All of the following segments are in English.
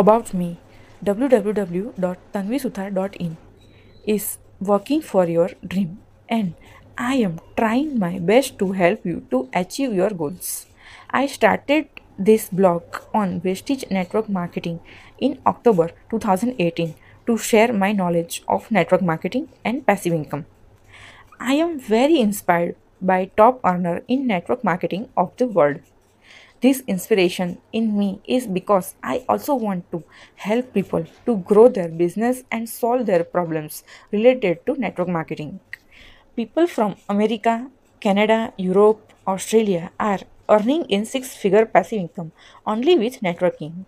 About me www.tanvisuthar.in is working for your dream and I am trying my best to help you to achieve your goals. I started this blog on Vestige Network Marketing in October 2018 to share my knowledge of network marketing and passive income. I am very inspired by top earner in network marketing of the world. This inspiration in me is because I also want to help people to grow their business and solve their problems related to network marketing. People from America, Canada, Europe, Australia are earning in six figure passive income only with networking.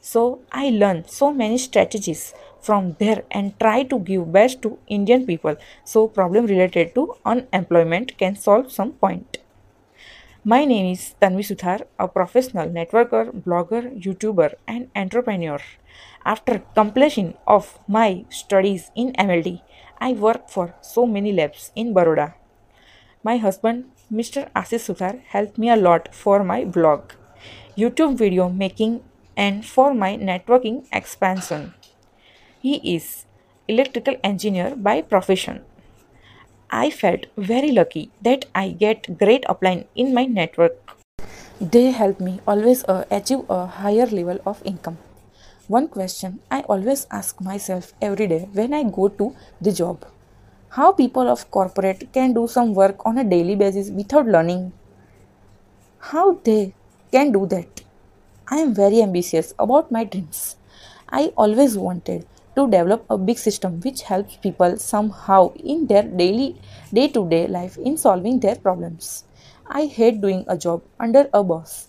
So I learn so many strategies from there and try to give best to Indian people so problem related to unemployment can solve some point. My name is Tanvi Suthar, a professional networker, blogger, YouTuber, and entrepreneur. After completion of my studies in MLD, I work for so many labs in Baroda. My husband, Mr. Ashish Suthar, helped me a lot for my blog, YouTube video making, and for my networking expansion. He is electrical engineer by profession. I felt very lucky that I get great upline in my network. They help me always uh, achieve a higher level of income. One question I always ask myself every day when I go to the job. How people of corporate can do some work on a daily basis without learning? How they can do that? I am very ambitious about my dreams. I always wanted to develop a big system which helps people somehow in their daily day to day life in solving their problems. I hate doing a job under a boss.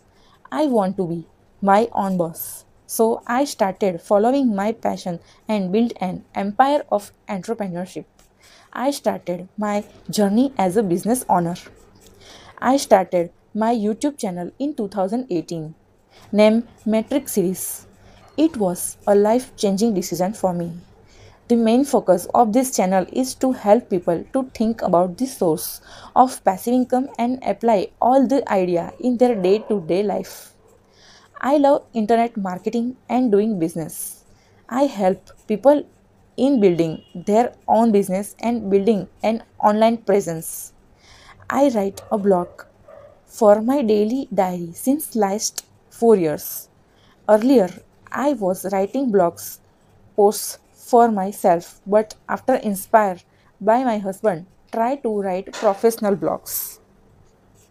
I want to be my own boss. So I started following my passion and built an empire of entrepreneurship. I started my journey as a business owner. I started my YouTube channel in 2018 named Metric Series. It was a life changing decision for me. The main focus of this channel is to help people to think about the source of passive income and apply all the idea in their day to day life. I love internet marketing and doing business. I help people in building their own business and building an online presence. I write a blog for my daily diary since last 4 years. Earlier, I was writing blogs posts for myself, but after inspired by my husband, try to write professional blogs.